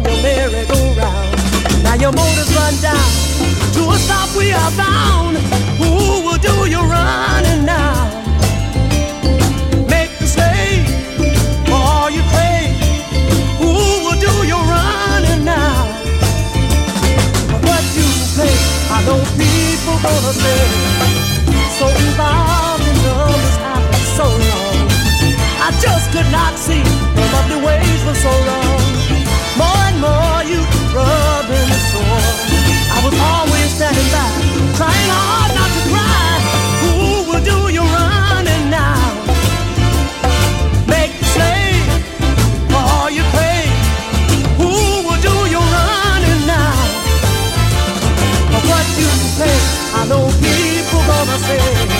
On your merry-go-round. Now your motor's run down. To a stop we are bound. Who will do your running now? Make the slave for all you crave. Who will do your running now? For what you pay, I know people gonna say. So involved in love is after so long. I just could not see the lovely ways for so long. More more you the. I was always standing back, trying hard not to cry. Who will do your running now? Make slave for all you. Who will do your running now? For what you pay, I know people gonna say.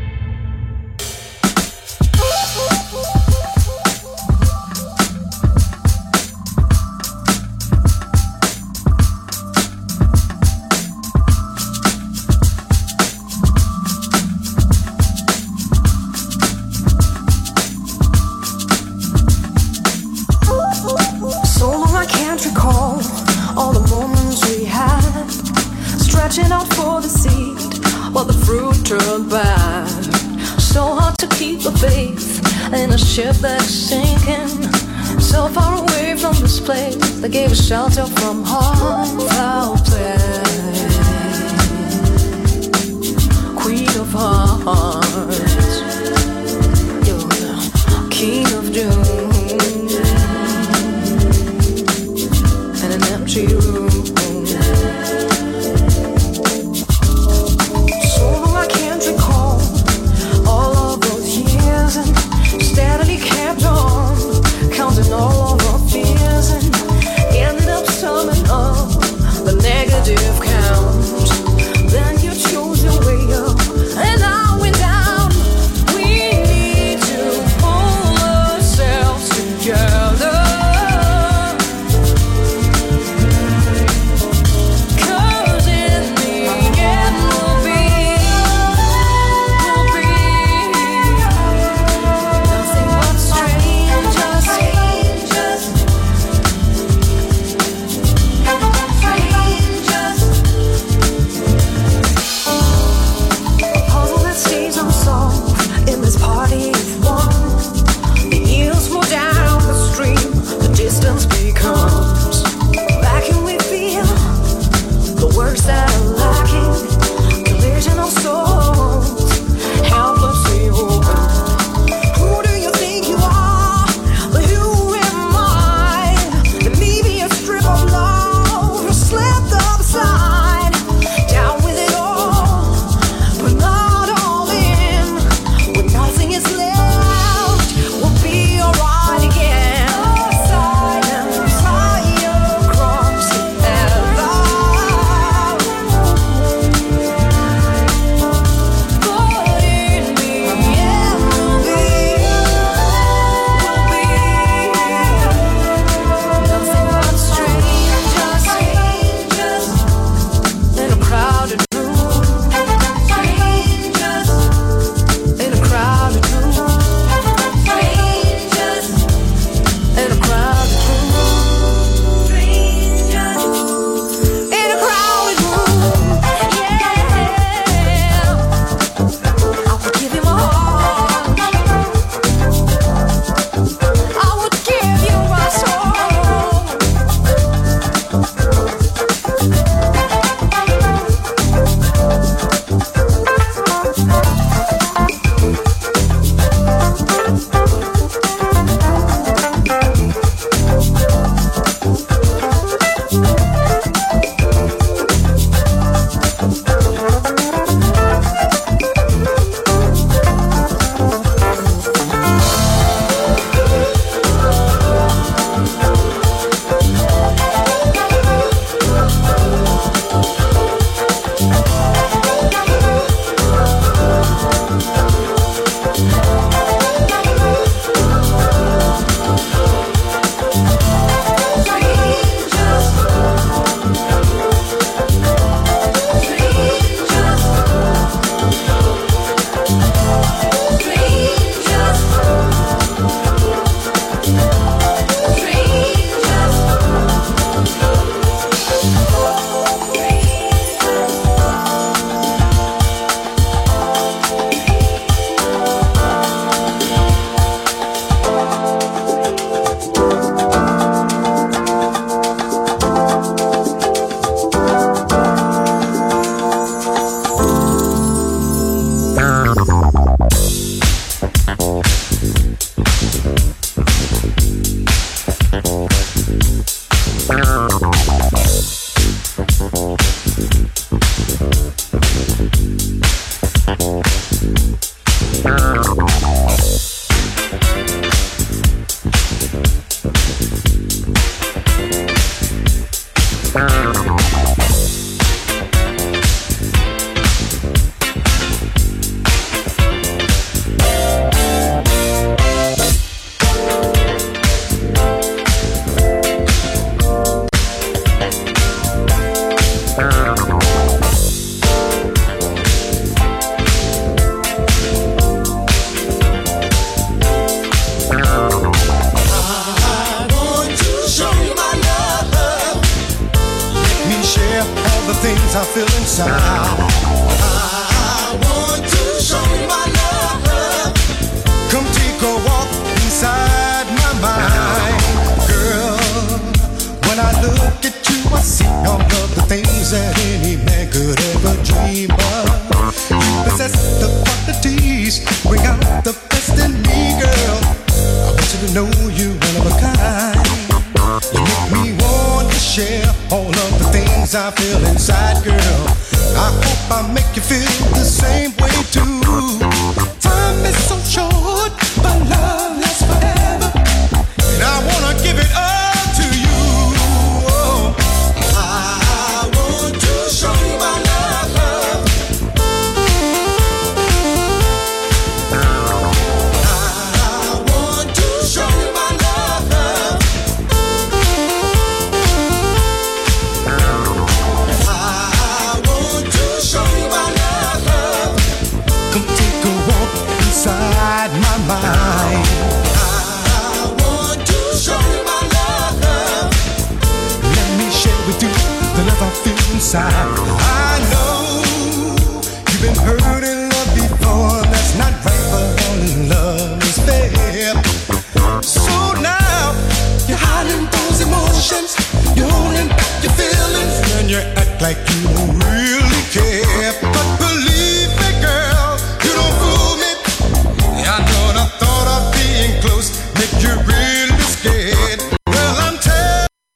Shelter things I feel inside. I want to show you my love. Come take a walk inside my mind, girl. When I look at you, I see all of the things that any man could ever dream of. I feel inside, girl. I hope I make you feel the same way.